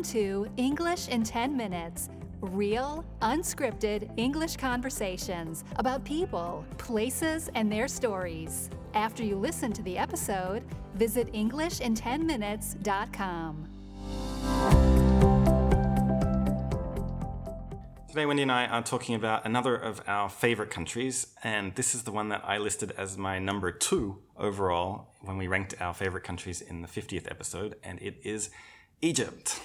Welcome to English in 10 Minutes real, unscripted English conversations about people, places, and their stories. After you listen to the episode, visit EnglishinTenMinutes.com. Today, Wendy and I are talking about another of our favorite countries, and this is the one that I listed as my number two overall when we ranked our favorite countries in the 50th episode, and it is Egypt.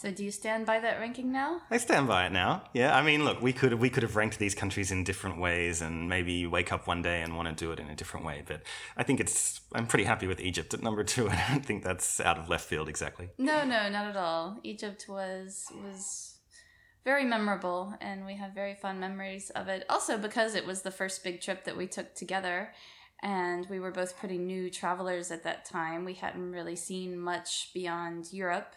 So do you stand by that ranking now? I stand by it now. Yeah, I mean, look, we could we could have ranked these countries in different ways, and maybe wake up one day and want to do it in a different way. But I think it's I'm pretty happy with Egypt at number two. I don't think that's out of left field exactly. No, no, not at all. Egypt was was very memorable and we have very fond memories of it. Also because it was the first big trip that we took together and we were both pretty new travelers at that time. We hadn't really seen much beyond Europe.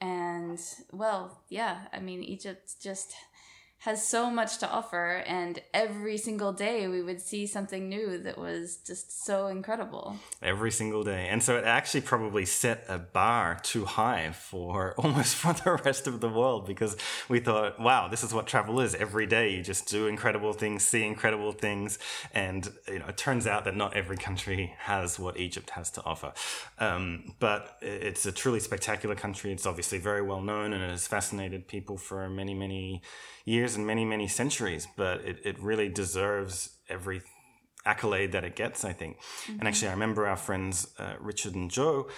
And well, yeah, I mean Egypt just has so much to offer and every single day we would see something new that was just so incredible. Every single day. And so it actually probably set a bar too high for almost for the rest of the world because we thought wow this is what travel is. Every day you just do incredible things see incredible things and you know it turns out that not every country has what egypt has to offer. Um, but it's a truly spectacular country. It's obviously very well known and it has fascinated people for many many years and many, many centuries, but it, it really deserves every accolade that it gets, I think. Mm-hmm. And actually, I remember our friends, uh, Richard and Joe,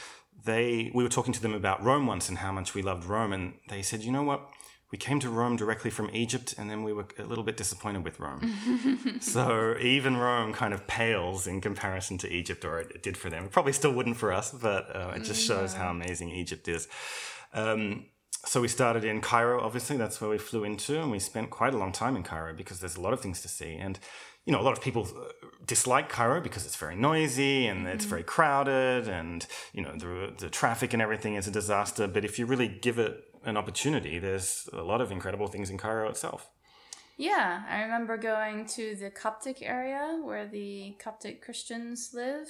they, we were talking to them about Rome once and how much we loved Rome. And they said, you know what? We came to Rome directly from Egypt, and then we were a little bit disappointed with Rome. so even Rome kind of pales in comparison to Egypt, or it, did for them. It probably still wouldn't for us, but uh, it just shows how amazing Egypt is. Um, so we started in Cairo, obviously, that's where we flew into, and we spent quite a long time in Cairo because there's a lot of things to see. And, you know, a lot of people uh, dislike Cairo because it's very noisy and mm-hmm. it's very crowded and, you know, the, the traffic and everything is a disaster. But if you really give it an opportunity, there's a lot of incredible things in Cairo itself. Yeah, I remember going to the Coptic area where the Coptic Christians live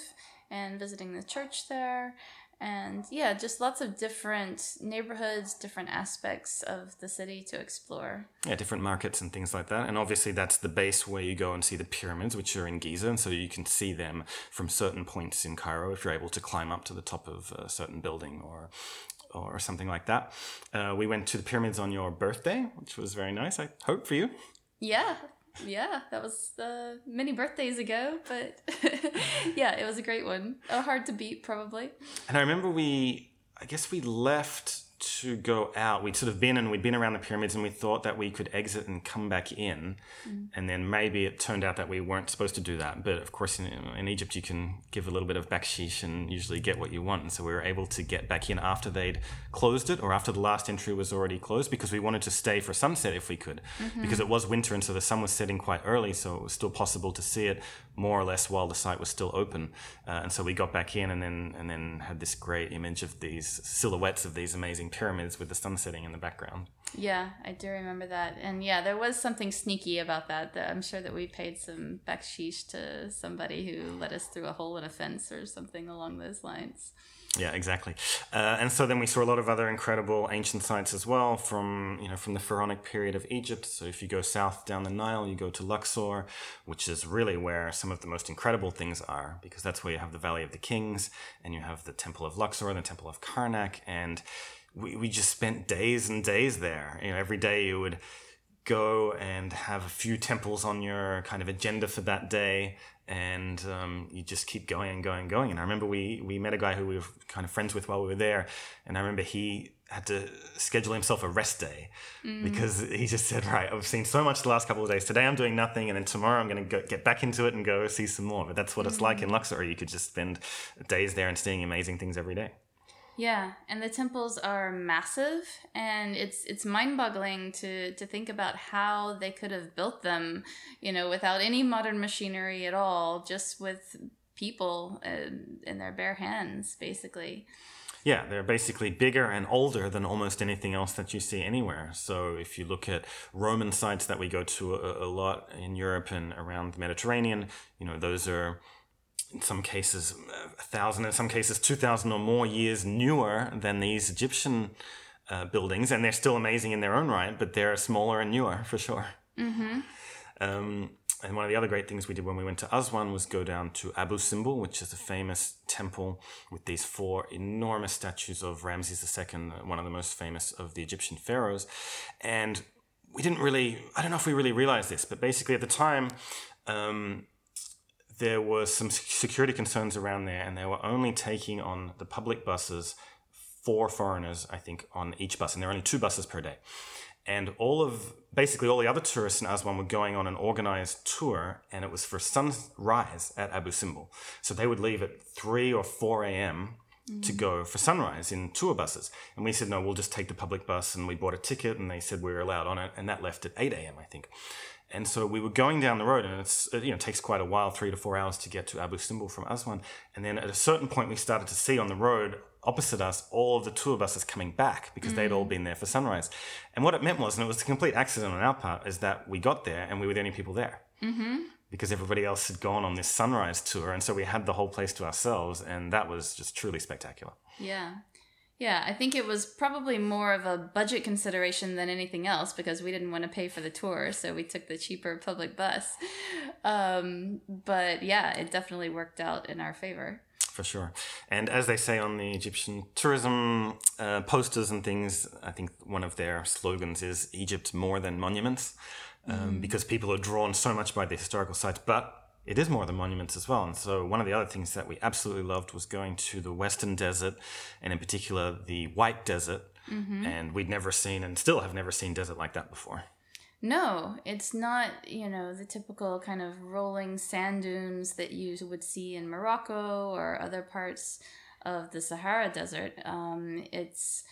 and visiting the church there and yeah, just lots of different neighborhoods, different aspects of the city to explore. Yeah, different markets and things like that. And obviously, that's the base where you go and see the pyramids, which are in Giza. And so you can see them from certain points in Cairo if you're able to climb up to the top of a certain building or or something like that. Uh, we went to the pyramids on your birthday, which was very nice. I hope for you. Yeah, yeah, that was uh, many birthdays ago, but yeah, it was a great one. Uh, hard to beat, probably. And I remember we, I guess we left to go out. We'd sort of been and we'd been around the pyramids and we thought that we could exit and come back in. Mm. And then maybe it turned out that we weren't supposed to do that. But of course, in, in, Egypt, you can give a little bit of baksheesh and usually get what you want. And so we were able to get back in after they'd closed it or after the last entry was already closed because we wanted to stay for sunset if we could. Mm-hmm. Because it was winter and so the sun was setting quite early. So it was still possible to see it more or less while the site was still open. Uh, and so we got back in and then, and then had this great image of these silhouettes of these amazing pyramids with the sun setting in the background. Yeah, I do remember that. And yeah, there was something sneaky about that. that I'm sure that we paid some backsheesh to somebody who led us through a hole in a fence or something along those lines. Yeah, exactly. Uh, and so then we saw a lot of other incredible ancient sites as well from, you know, from the pharaonic period of Egypt. So if you go south down the Nile, you go to Luxor, which is really where some of the most incredible things are, because that's where you have the Valley of the Kings and you have the Temple of Luxor and the Temple of Karnak. And we, we just spent days and days there. You know, every day you would go and have a few temples on your kind of agenda for that day and um, you just keep going and going and going and i remember we we met a guy who we were kind of friends with while we were there and i remember he had to schedule himself a rest day mm. because he just said right i've seen so much the last couple of days today i'm doing nothing and then tomorrow i'm going to get back into it and go see some more but that's what mm. it's like in mm. luxor you could just spend days there and seeing amazing things every day yeah, and the temples are massive, and it's it's mind-boggling to to think about how they could have built them, you know, without any modern machinery at all, just with people in, in their bare hands, basically. Yeah, they're basically bigger and older than almost anything else that you see anywhere. So if you look at Roman sites that we go to a, a lot in Europe and around the Mediterranean, you know, those are in some cases a thousand, in some cases two thousand or more years newer than these Egyptian uh, buildings, and they're still amazing in their own right, but they're smaller and newer for sure. Mm-hmm. Um, and one of the other great things we did when we went to Aswan was go down to Abu Simbel, which is a famous temple with these four enormous statues of Ramses II, one of the most famous of the Egyptian pharaohs. And we didn't really, I don't know if we really realized this, but basically at the time, um, there were some security concerns around there, and they were only taking on the public buses four foreigners, I think, on each bus, and there are only two buses per day and all of basically all the other tourists in Aswan were going on an organized tour, and it was for sunrise at Abu Simbel. So they would leave at 3 or 4 a.m. Mm-hmm. to go for sunrise in tour buses. And we said, no, we'll just take the public bus. And we bought a ticket, and they said we were allowed on it, and that left at 8 a.m., I think. And so we were going down the road, and it's you know it takes quite a while, three to four hours to get to Abu Simbel from Aswan. And then at a certain point, we started to see on the road opposite us all of the tour buses coming back because mm. they'd all mm. been there for sunrise. And what it meant was, and it was a complete accident on our part, is that we got there and we were the only people there. Mm-hmm. Because everybody else had gone on this sunrise tour. And so we had the whole place to ourselves. And that was just truly spectacular. Yeah. Yeah, I think it was probably more of a budget consideration than anything else because we didn't want to pay for the tour, so we took the cheaper public bus. Um, but yeah, it definitely worked out in our favor for sure. And as they say on the Egyptian tourism uh, posters and things, I think one of their slogans is Egypt more than monuments, um, mm. because people are drawn so much by the historical sites, but it is more than monuments as well. And so one of the other things that we absolutely loved was going to the Western Desert, and in particular the White Desert. Mm-hmm. And we'd never seen, and still have never seen desert like that before. No, it's not, you know, the typical kind of rolling sand dunes that you would see in Morocco or other parts of the Sahara Desert. Um, it's,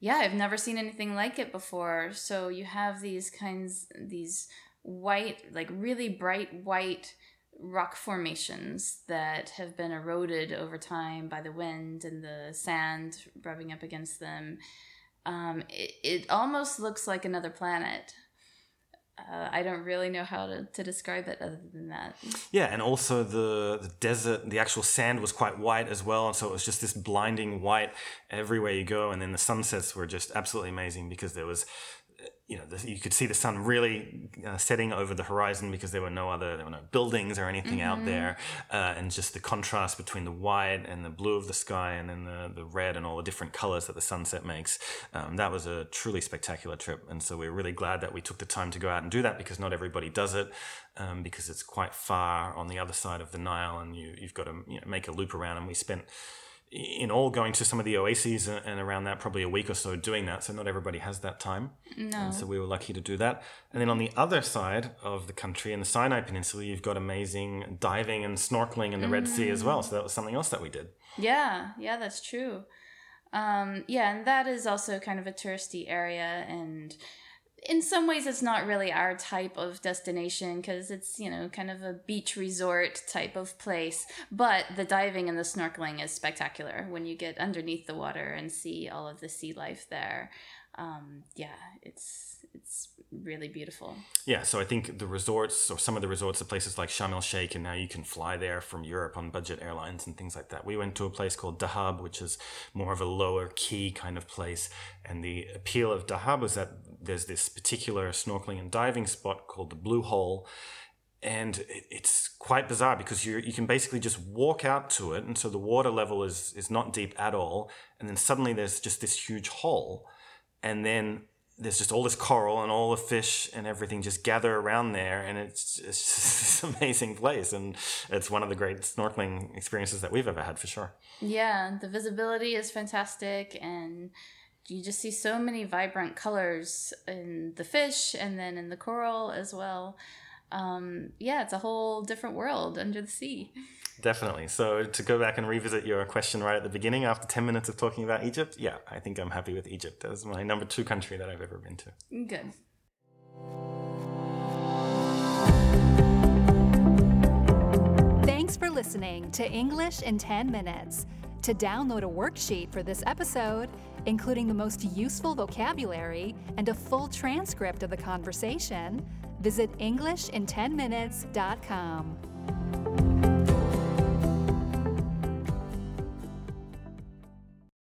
yeah, I've never seen anything like it before. So you have these kinds, these white, like really bright white rock formations that have been eroded over time by the wind and the sand rubbing up against them. Um, it, it almost looks like another planet uh, I don't really know how to, to describe it other than that. Yeah, and also the, the desert, the actual sand was quite white as well. And so it was just this blinding white everywhere you go. And then the sunsets were just absolutely amazing because there was you know, the, you could see the sun really uh, setting over the horizon because there were no other, there were no buildings or anything mm-hmm. out there, uh, and just the contrast between the white and the blue of the sky, and then the the red and all the different colors that the sunset makes. Um, that was a truly spectacular trip, and so we're really glad that we took the time to go out and do that because not everybody does it, um, because it's quite far on the other side of the Nile, and you you've got to you know, make a loop around, and we spent in all going to some of the oases and around that probably a week or so doing that so not everybody has that time no. And so we were lucky to do that and then on the other side of the country in the sinai peninsula you've got amazing diving and snorkeling in the mm. red sea as well mm. so that was something else that we did yeah yeah that's true um, yeah and that is also kind of a touristy area and in some ways it's not really our type of destination because it's you know kind of a beach resort type of place. But the diving and the snorkeling is spectacular when you get underneath the water and see all of the sea life there. Um, yeah it's it's really beautiful. Yeah so i think the resorts or some of the resorts are places like sharm el sheikh and now you can fly there from europe on budget airlines and things like that. We went to a place called dahab which is more of a lower key kind of place and the appeal of dahab was that there's this particular snorkeling and diving spot called the Blue Hole. And it's quite bizarre because you you can basically just walk out to it, and so the water level is is not deep at all. And then suddenly there's just this huge hole, and then there's just all this coral and all the fish and everything just gather around there and it's, it's just this amazing place and it's one of the great snorkeling experiences that we've ever had for sure yeah the visibility is fantastic and you just see so many vibrant colors in the fish and then in the coral as well. Um, yeah, it's a whole different world under the sea. Definitely. So to go back and revisit your question right at the beginning, after 10 minutes of talking about Egypt, yeah, I think I'm happy with Egypt as my number two country that I've ever been to. Good. Thanks for listening to English in 10 Minutes. To download a worksheet for this episode, including the most useful vocabulary and a full transcript of the conversation, visit EnglishinTenMinutes.com.